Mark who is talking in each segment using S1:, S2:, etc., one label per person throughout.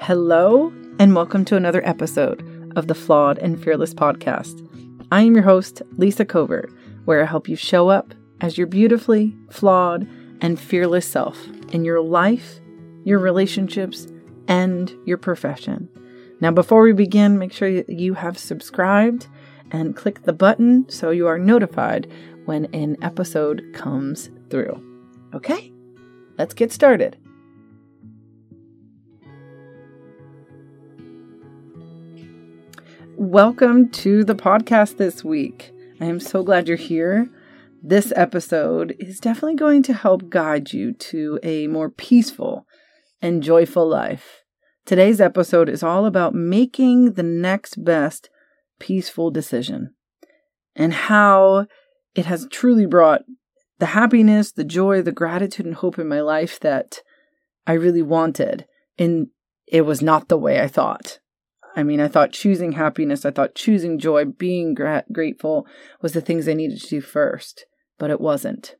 S1: Hello, and welcome to another episode of the Flawed and Fearless podcast. I am your host, Lisa Covert, where I help you show up as your beautifully flawed and fearless self in your life, your relationships, and your profession. Now, before we begin, make sure you have subscribed and click the button so you are notified when an episode comes through. Okay, let's get started. Welcome to the podcast this week. I am so glad you're here. This episode is definitely going to help guide you to a more peaceful and joyful life. Today's episode is all about making the next best peaceful decision and how it has truly brought the happiness, the joy, the gratitude, and hope in my life that I really wanted. And it was not the way I thought. I mean, I thought choosing happiness, I thought choosing joy, being gra- grateful was the things I needed to do first, but it wasn't.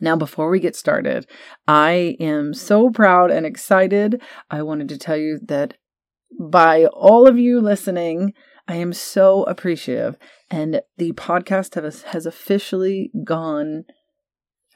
S1: Now, before we get started, I am so proud and excited. I wanted to tell you that by all of you listening, I am so appreciative. And the podcast has, has officially gone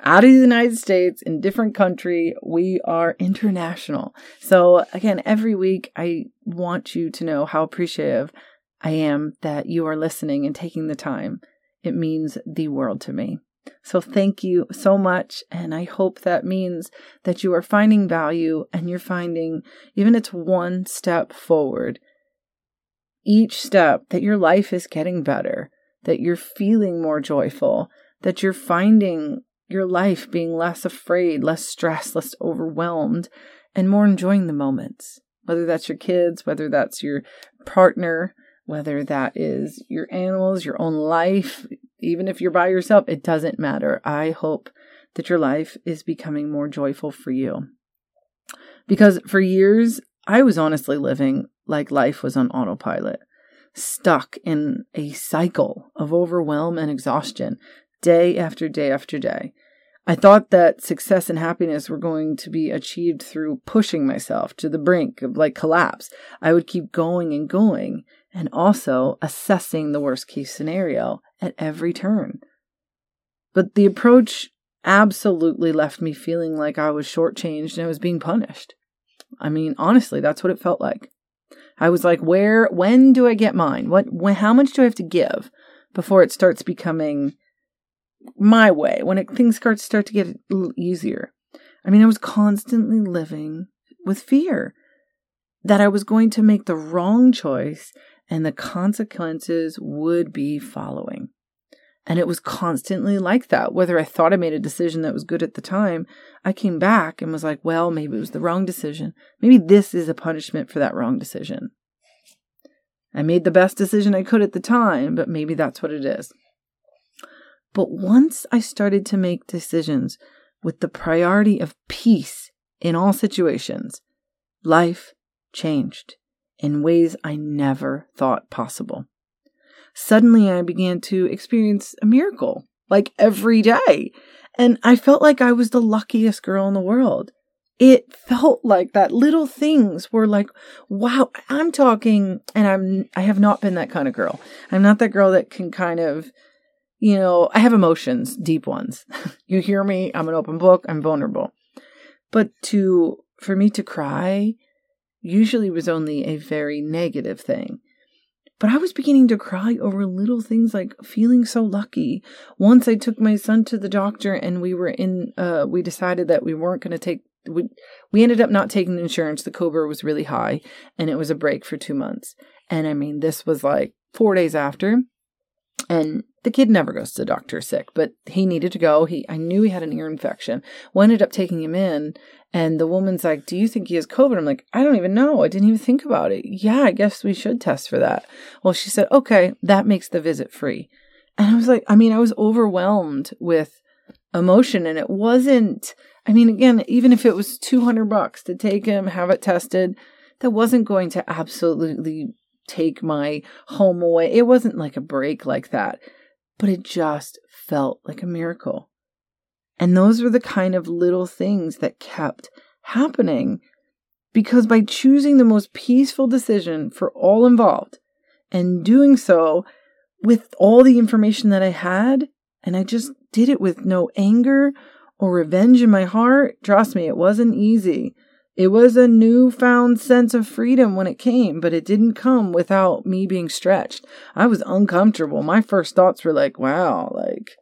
S1: out of the United States in different country. We are international. So again, every week I want you to know how appreciative I am that you are listening and taking the time. It means the world to me. So thank you so much. And I hope that means that you are finding value and you're finding, even it's one step forward, each step that your life is getting better, that you're feeling more joyful, that you're finding your life being less afraid, less stressed, less overwhelmed, and more enjoying the moments. Whether that's your kids, whether that's your partner, whether that is your animals, your own life, even if you're by yourself, it doesn't matter. I hope that your life is becoming more joyful for you. Because for years, I was honestly living like life was on autopilot, stuck in a cycle of overwhelm and exhaustion, day after day after day. I thought that success and happiness were going to be achieved through pushing myself to the brink of like collapse. I would keep going and going and also assessing the worst case scenario at every turn. But the approach absolutely left me feeling like I was shortchanged and I was being punished. I mean, honestly, that's what it felt like. I was like, where, when do I get mine? What, when, how much do I have to give before it starts becoming my way when it, things start start to get a little easier. I mean, I was constantly living with fear that I was going to make the wrong choice and the consequences would be following. And it was constantly like that. Whether I thought I made a decision that was good at the time, I came back and was like, well, maybe it was the wrong decision. Maybe this is a punishment for that wrong decision. I made the best decision I could at the time, but maybe that's what it is. But once I started to make decisions with the priority of peace in all situations, life changed in ways I never thought possible. Suddenly, I began to experience a miracle like every day. And I felt like I was the luckiest girl in the world. It felt like that little things were like, wow, I'm talking, and I'm, I have not been that kind of girl. I'm not that girl that can kind of you know, I have emotions, deep ones. you hear me, I'm an open book, I'm vulnerable. But to, for me to cry usually was only a very negative thing. But I was beginning to cry over little things like feeling so lucky. Once I took my son to the doctor and we were in, uh, we decided that we weren't going to take, we, we ended up not taking insurance. The Cobra was really high and it was a break for two months. And I mean, this was like four days after. And the kid never goes to the doctor sick, but he needed to go. He I knew he had an ear infection. We ended up taking him in, and the woman's like, "Do you think he has COVID?" I'm like, "I don't even know. I didn't even think about it. Yeah, I guess we should test for that." Well, she said, "Okay, that makes the visit free." And I was like, I mean, I was overwhelmed with emotion, and it wasn't. I mean, again, even if it was 200 bucks to take him, have it tested, that wasn't going to absolutely take my home away. It wasn't like a break like that, but it just felt like a miracle. And those were the kind of little things that kept happening Because by choosing the most peaceful decision for all involved and doing so with all the information that I had, and I just did it with no anger or revenge in my heart, trust me, it wasn't easy. It was a newfound sense of freedom when it came, but it didn't come without me being stretched. I was uncomfortable. My first thoughts were like, wow, like,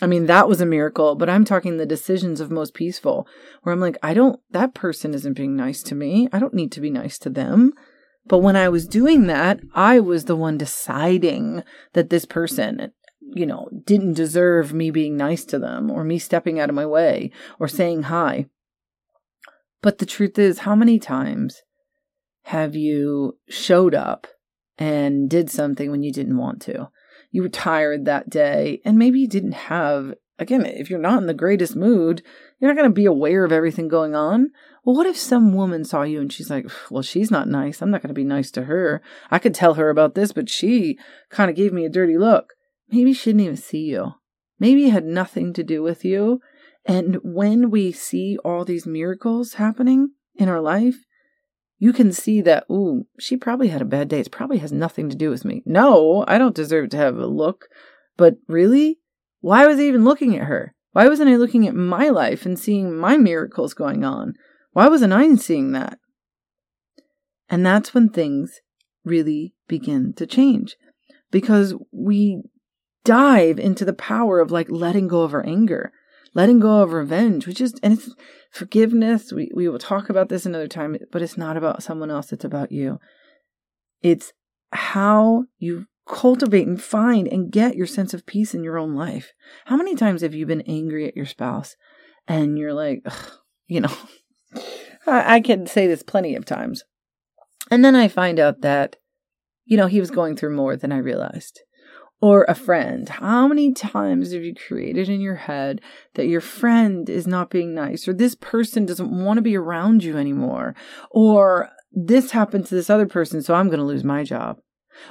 S1: I mean, that was a miracle, but I'm talking the decisions of most peaceful, where I'm like, I don't, that person isn't being nice to me. I don't need to be nice to them. But when I was doing that, I was the one deciding that this person, you know, didn't deserve me being nice to them or me stepping out of my way or saying hi. But the truth is, how many times have you showed up and did something when you didn't want to? You were tired that day, and maybe you didn't have, again, if you're not in the greatest mood, you're not going to be aware of everything going on. Well, what if some woman saw you and she's like, well, she's not nice. I'm not going to be nice to her. I could tell her about this, but she kind of gave me a dirty look. Maybe she didn't even see you. Maybe it had nothing to do with you. And when we see all these miracles happening in our life, you can see that, ooh, she probably had a bad day. It probably has nothing to do with me. No, I don't deserve to have a look. But really? Why was I even looking at her? Why wasn't I looking at my life and seeing my miracles going on? Why wasn't I seeing that? And that's when things really begin to change because we dive into the power of like letting go of our anger letting go of revenge, which is, and it's forgiveness. We, we will talk about this another time, but it's not about someone else. It's about you. It's how you cultivate and find and get your sense of peace in your own life. How many times have you been angry at your spouse and you're like, you know, I, I can say this plenty of times. And then I find out that, you know, he was going through more than I realized or a friend. How many times have you created in your head that your friend is not being nice or this person doesn't want to be around you anymore or this happened to this other person, so I'm going to lose my job?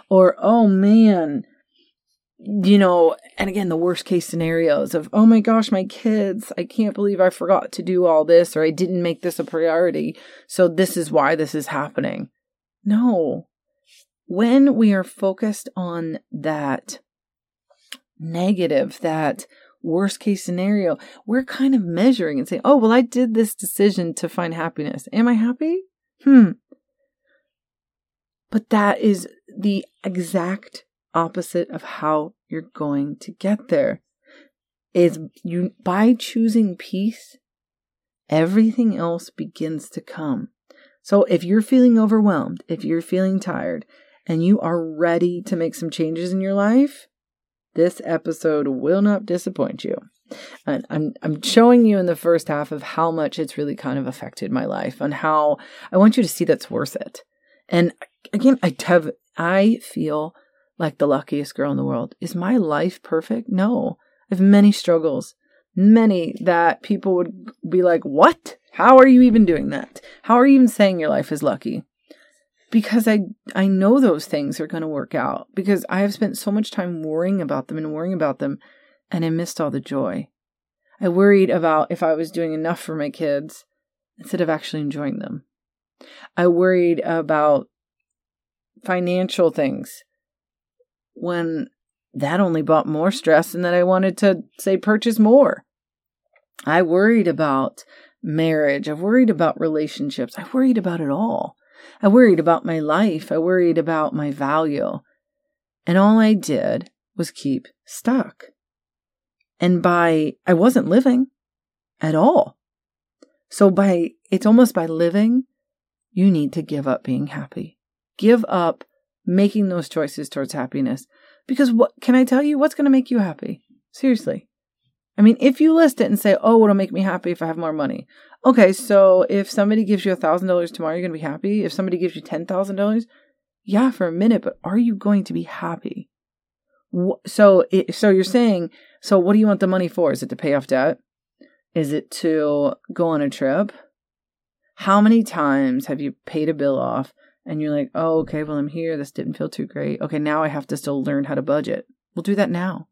S1: Or, oh man, you know, and again, the worst case scenarios of, oh my gosh, my kids, I can't believe I forgot to do all this or I didn't make this a priority. So this is why this is happening. No, when we are focused on that negative, that worst case scenario, we're kind of measuring and saying, oh, well, I did this decision to find happiness. Am I happy? Hmm. But that is the exact opposite of how you're going to get there. Is you by choosing peace, everything else begins to come. So if you're feeling overwhelmed, if you're feeling tired, and you are ready to make some changes in your life, this episode will not disappoint you. And I'm I'm showing you in the first half of how much it's really kind of affected my life and how I want you to see that's worth it. And again, I have I feel like the luckiest girl in the world. Is my life perfect? No. I have many struggles, many that people would be like, "What? How are you even doing that? How are you even saying your life is lucky?" Because I I know those things are going to work out because I have spent so much time worrying about them and worrying about them and I missed all the joy. I worried about if I was doing enough for my kids instead of actually enjoying them. I worried about financial things when that only brought more stress and that I wanted to say purchase more. I worried about marriage. I worried about relationships. I worried about it all. I worried about my life. I worried about my value. And all I did was keep stuck. And by, I wasn't living at all. So by, it's almost by living, you need to give up being happy. Give up making those choices towards happiness. Because what, can I tell you what's going to make you happy? Seriously. I mean, if you list it and say, oh, what'll make me happy if I have more money? Okay, so if somebody gives you a $1,000 tomorrow, you're going to be happy. If somebody gives you $10,000, yeah, for a minute, but are you going to be happy? So, it, so you're saying, so what do you want the money for? Is it to pay off debt? Is it to go on a trip? How many times have you paid a bill off and you're like, oh, okay, well, I'm here. This didn't feel too great. Okay, now I have to still learn how to budget. We'll do that now.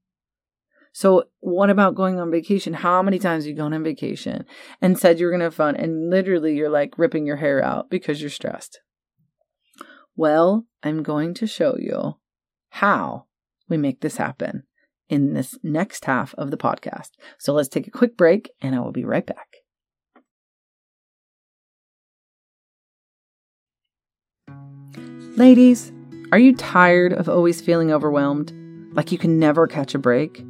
S1: So, what about going on vacation? How many times you gone on vacation and said you're going to have fun and literally you're like ripping your hair out because you're stressed? Well, I'm going to show you how we make this happen in this next half of the podcast. So, let's take a quick break and I will be right back. Ladies, are you tired of always feeling overwhelmed? Like you can never catch a break?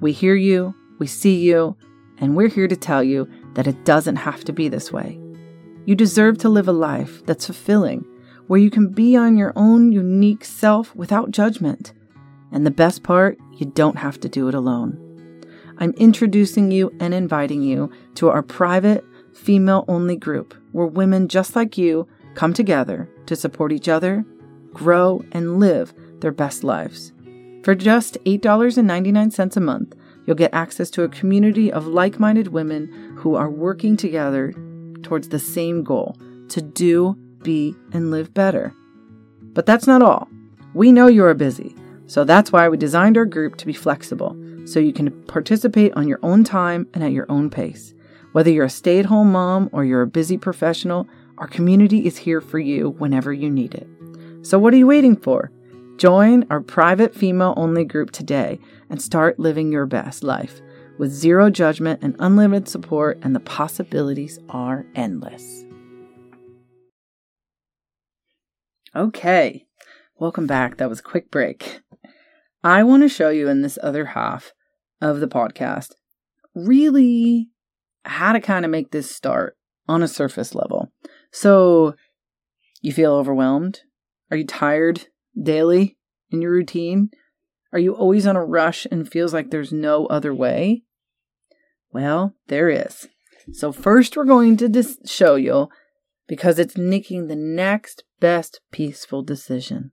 S1: We hear you, we see you, and we're here to tell you that it doesn't have to be this way. You deserve to live a life that's fulfilling, where you can be on your own unique self without judgment. And the best part, you don't have to do it alone. I'm introducing you and inviting you to our private, female only group where women just like you come together to support each other, grow, and live their best lives. For just $8.99 a month, you'll get access to a community of like minded women who are working together towards the same goal to do, be, and live better. But that's not all. We know you are busy, so that's why we designed our group to be flexible so you can participate on your own time and at your own pace. Whether you're a stay at home mom or you're a busy professional, our community is here for you whenever you need it. So, what are you waiting for? Join our private female only group today and start living your best life with zero judgment and unlimited support, and the possibilities are endless. Okay, welcome back. That was a quick break. I want to show you in this other half of the podcast really how to kind of make this start on a surface level. So, you feel overwhelmed? Are you tired daily in your routine? Are you always on a rush and feels like there's no other way? Well, there is. So, first, we're going to dis- show you because it's making the next best peaceful decision.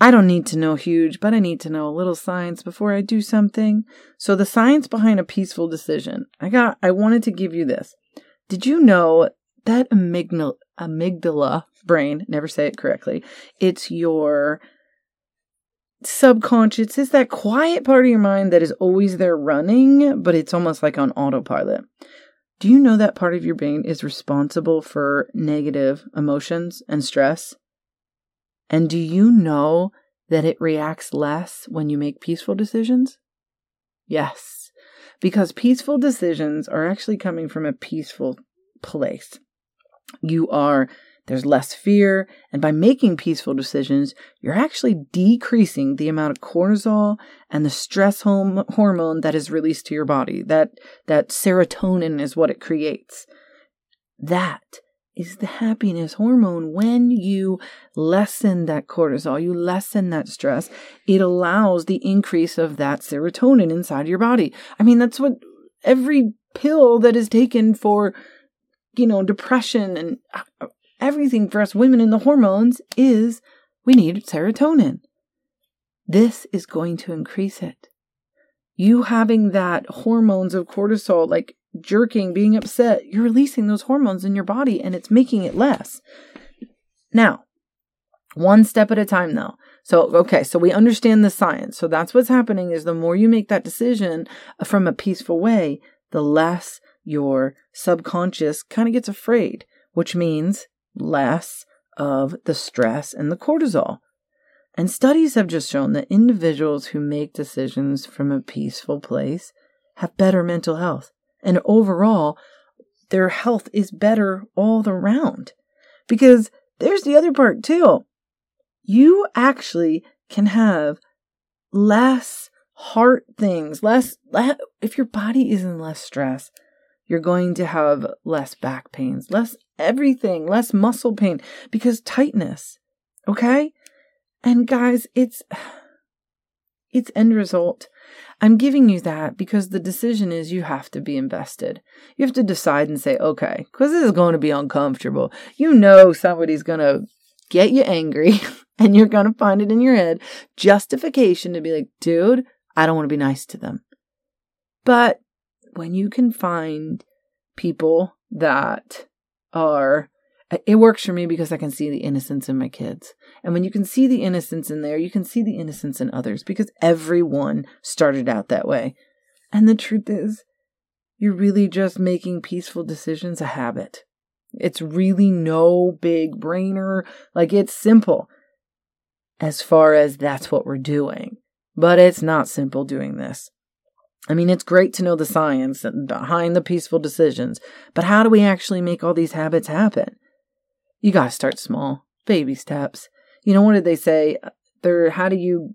S1: I don't need to know huge, but I need to know a little science before I do something. So the science behind a peaceful decision. I got I wanted to give you this. Did you know that amygdala, amygdala brain, never say it correctly, it's your subconscious, it's that quiet part of your mind that is always there running, but it's almost like on autopilot. Do you know that part of your brain is responsible for negative emotions and stress? And do you know that it reacts less when you make peaceful decisions? Yes because peaceful decisions are actually coming from a peaceful place. You are, there's less fear, and by making peaceful decisions, you're actually decreasing the amount of cortisol and the stress hom- hormone that is released to your body. That, that serotonin is what it creates. That is the happiness hormone. When you lessen that cortisol, you lessen that stress, it allows the increase of that serotonin inside your body. I mean, that's what every pill that is taken for, you know, depression and uh, everything for us women in the hormones is we need serotonin. This is going to increase it. You having that hormones of cortisol, like jerking, being upset, you're releasing those hormones in your body and it's making it less. Now, one step at a time though. So, okay, so we understand the science. So that's what's happening is the more you make that decision from a peaceful way, the less your subconscious kind of gets afraid, which means less of the stress and the cortisol. And studies have just shown that individuals who make decisions from a peaceful place have better mental health. And overall, their health is better all around. Because there's the other part too. You actually can have less heart things, less, less if your body is in less stress, you're going to have less back pains, less everything, less muscle pain because tightness. Okay? And guys, it's, it's end result I'm giving you that because the decision is you have to be invested. You have to decide and say, okay, because this is going to be uncomfortable. You know, somebody's going to get you angry and you're going to find it in your head justification to be like, dude, I don't want to be nice to them. But when you can find people that are It works for me because I can see the innocence in my kids. And when you can see the innocence in there, you can see the innocence in others because everyone started out that way. And the truth is, you're really just making peaceful decisions a habit. It's really no big brainer. Like it's simple as far as that's what we're doing. But it's not simple doing this. I mean, it's great to know the science behind the peaceful decisions, but how do we actually make all these habits happen? You got to start small, baby steps. You know, what did they say? There, how do you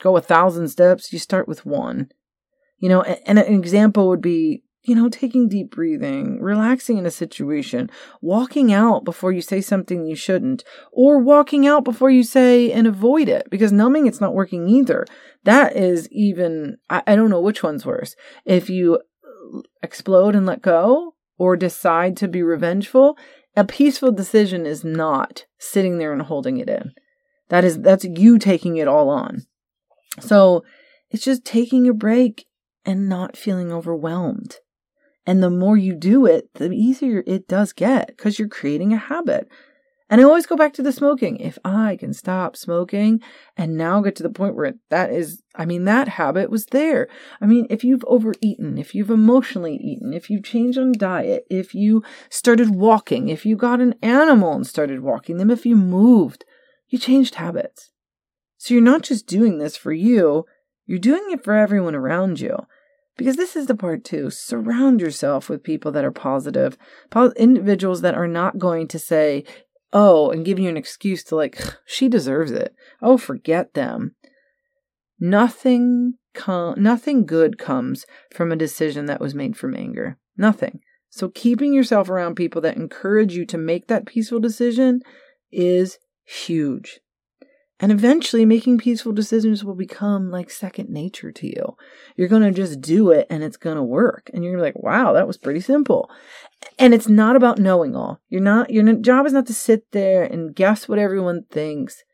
S1: go a thousand steps? You start with one. You know, and an example would be you know, taking deep breathing, relaxing in a situation, walking out before you say something you shouldn't, or walking out before you say and avoid it because numbing it's not working either. That is even, I, I don't know which one's worse. If you explode and let go or decide to be revengeful, a peaceful decision is not sitting there and holding it in. That is, that's you taking it all on. So it's just taking a break and not feeling overwhelmed. And the more you do it, the easier it does get because you're creating a habit. And I always go back to the smoking. If I can stop smoking and now get to the point where that is, I mean, that habit was there. I mean, if you've overeaten, if you've emotionally eaten, if you've changed on diet, if you started walking, if you got an animal and started walking them, if you moved, you changed habits. So you're not just doing this for you, you're doing it for everyone around you. Because this is the part too. Surround yourself with people that are positive, individuals that are not going to say, oh, and give you an excuse to like, she deserves it. Oh, forget them. Nothing, com- nothing good comes from a decision that was made from anger. Nothing. So keeping yourself around people that encourage you to make that peaceful decision is huge. And eventually, making peaceful decisions will become like second nature to you. You're going to just do it and it's going to work. And you're like, wow, that was pretty simple. And it's not about knowing all. You're not, your job is not to sit there and guess what everyone thinks.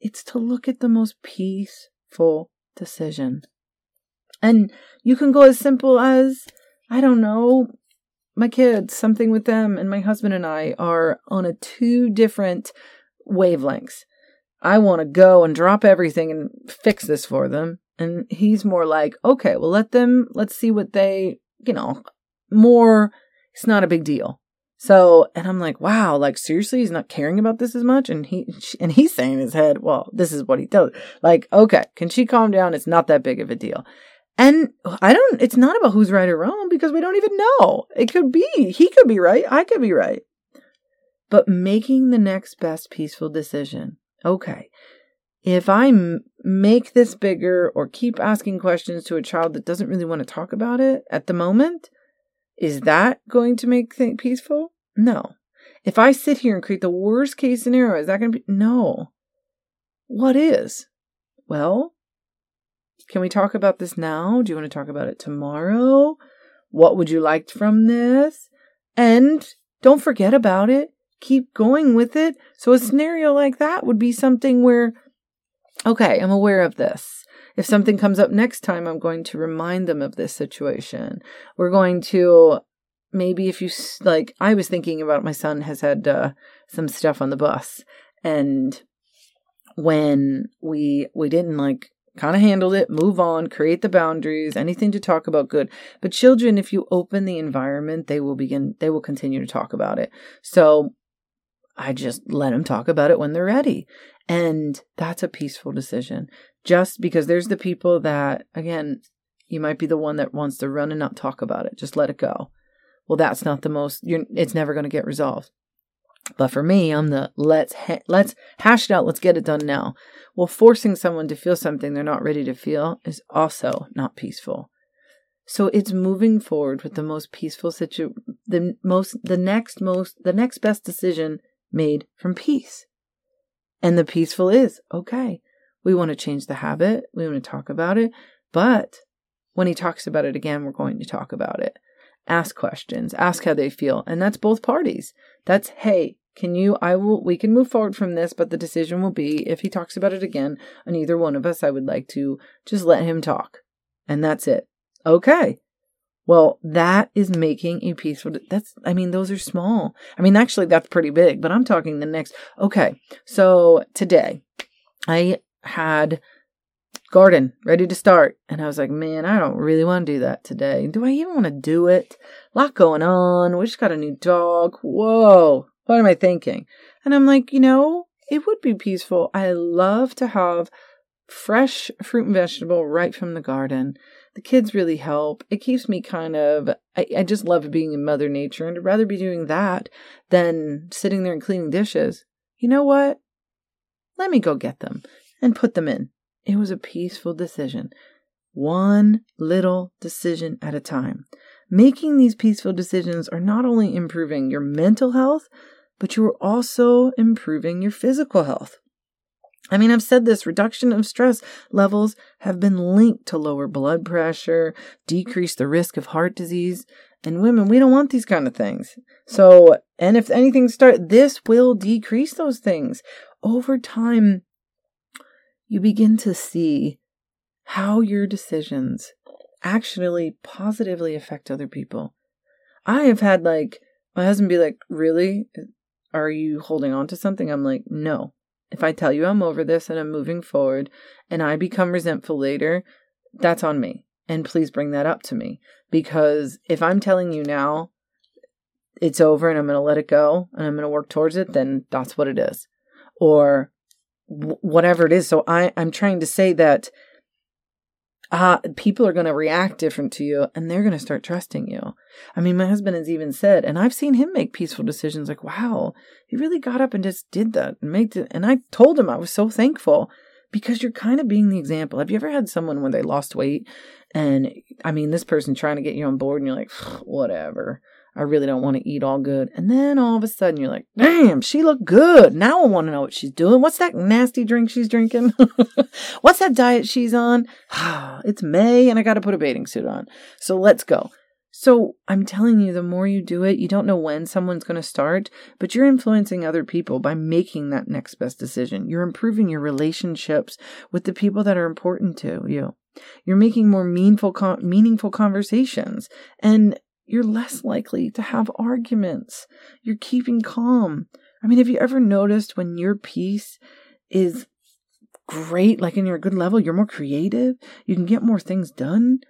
S1: It's to look at the most peaceful decision. And you can go as simple as, I don't know, my kids, something with them, and my husband and I are on a two different wavelengths. I want to go and drop everything and fix this for them. And he's more like, okay, well, let them, let's see what they, you know, more, it's not a big deal. So, and I'm like, wow, like seriously, he's not caring about this as much. And he, and he's saying in his head, well, this is what he does. Like, okay, can she calm down? It's not that big of a deal. And I don't, it's not about who's right or wrong because we don't even know. It could be, he could be right. I could be right. But making the next best peaceful decision okay, if I m- make this bigger or keep asking questions to a child that doesn't really want to talk about it at the moment, is that going to make things peaceful? No. If I sit here and create the worst case scenario, is that going to be? No. What is? Well, can we talk about this now? Do you want to talk about it tomorrow? What would you like from this? And don't forget about it keep going with it. So a scenario like that would be something where, okay, I'm aware of this. If something comes up next time, I'm going to remind them of this situation. We're going to maybe if you like, I was thinking about my son has had uh, some stuff on the bus, and when we we didn't like kind of handled it, move on, create the boundaries, anything to talk about good. But children, if you open the environment, they will begin, they will continue to talk about it. So I just let them talk about it when they're ready. And that's a peaceful decision. Just because there's the people that, again, you might be the one that wants to run and not talk about it. Just let it go. Well, that's not the most, it's never going to get resolved. But for me, I'm the let's ha- let's hash it out. Let's get it done now. Well, forcing someone to feel something they're not ready to feel is also not peaceful. So it's moving forward with the most peaceful situ the most the next most the next best decision made from peace. And the peaceful is okay, we want to change the habit, we want to talk about it, but when he talks about it again, we're going to talk about it. Ask questions, ask how they feel. And that's both parties. That's, hey, can you, I will, we can move forward from this, but the decision will be if he talks about it again on either one of us, I would like to just let him talk. And that's it. Okay. Well, that is making a peaceful. That's, I mean, those are small. I mean, actually, that's pretty big, but I'm talking the next. Okay. So today I had garden ready to start. And I was like, man, I don't really want to do that today. Do I even want to do it? A lot going on. We just got a new dog. Whoa. What am I thinking? And I'm like, you know, it would be peaceful. I love to have fresh fruit and vegetable right from the garden. The kids really help. It keeps me kind of, I, I just love being in Mother Nature and I'd rather be doing that than sitting there and cleaning dishes. You know what? Let me go get them and put them in. It was a peaceful decision. One little decision at a time. Making these peaceful decisions are not only improving your mental health, but you are also improving your physical health. I mean, I've said this reduction of stress levels have been linked to lower blood pressure, decrease the risk of heart disease. And women, we don't want these kind of things. So, and if anything start, this will decrease those things. Over time, you begin to see how your decisions actually positively affect other people. I have had like my husband be like, Really? Are you holding on to something? I'm like, No. If I tell you I'm over this and I'm moving forward and I become resentful later, that's on me. And please bring that up to me. Because if I'm telling you now it's over and I'm going to let it go and I'm going to work towards it, then that's what it is. Or whatever it is. So I, I'm trying to say that uh, people are going to react different to you and they're going to start trusting you. I mean, my husband has even said, and I've seen him make peaceful decisions like, wow, he really got up and just did that and made it. And I told him I was so thankful because you're kind of being the example. Have you ever had someone when they lost weight and I mean, this person trying to get you on board and you're like, whatever. I really don't want to eat all good. And then all of a sudden you're like, damn, she looked good. Now I want to know what she's doing. What's that nasty drink she's drinking? What's that diet she's on? it's May and I got to put a bathing suit on. So let's go. So I'm telling you, the more you do it, you don't know when someone's going to start, but you're influencing other people by making that next best decision. You're improving your relationships with the people that are important to you. You're making more meaningful, meaningful conversations. And you're less likely to have arguments. You're keeping calm. I mean, have you ever noticed when your peace is great, like in your good level, you're more creative, you can get more things done?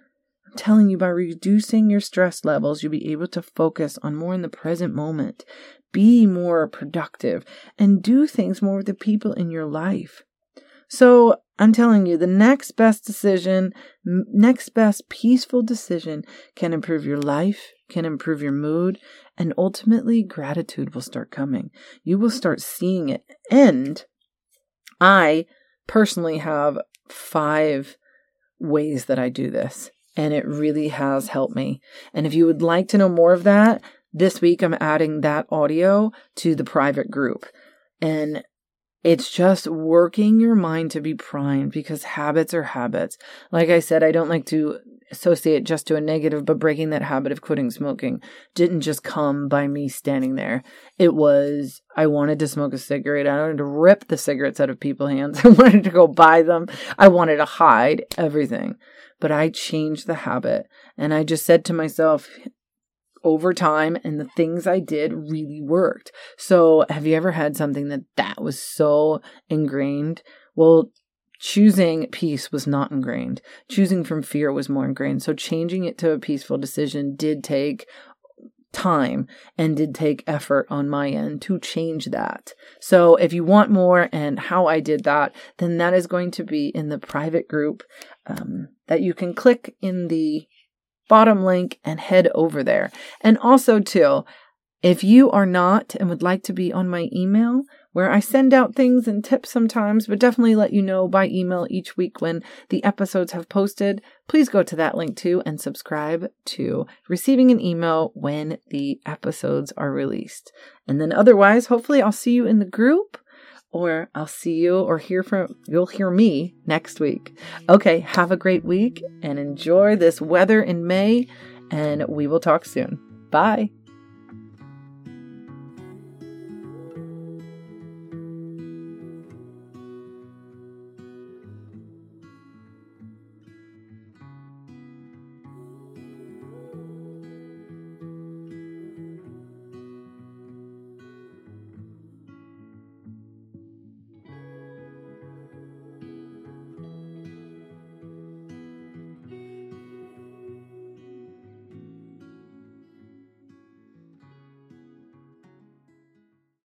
S1: I'm telling you, by reducing your stress levels, you'll be able to focus on more in the present moment, be more productive, and do things more with the people in your life. So I'm telling you, the next best decision, next best peaceful decision can improve your life, can improve your mood, and ultimately gratitude will start coming. You will start seeing it. And I personally have five ways that I do this, and it really has helped me. And if you would like to know more of that, this week I'm adding that audio to the private group. And it's just working your mind to be primed because habits are habits. Like I said, I don't like to associate just to a negative, but breaking that habit of quitting smoking didn't just come by me standing there. It was, I wanted to smoke a cigarette. I wanted to rip the cigarettes out of people's hands. I wanted to go buy them. I wanted to hide everything. But I changed the habit and I just said to myself, over time and the things I did really worked. So, have you ever had something that that was so ingrained? Well, choosing peace was not ingrained. Choosing from fear was more ingrained. So, changing it to a peaceful decision did take time and did take effort on my end to change that. So, if you want more and how I did that, then that is going to be in the private group um, that you can click in the bottom link and head over there. And also, too, if you are not and would like to be on my email, where I send out things and tips sometimes, but definitely let you know by email each week when the episodes have posted, please go to that link too and subscribe to receiving an email when the episodes are released. And then otherwise, hopefully, I'll see you in the group or I'll see you or hear from you'll hear me next week. Okay, have a great week and enjoy this weather in May and we will talk soon. Bye.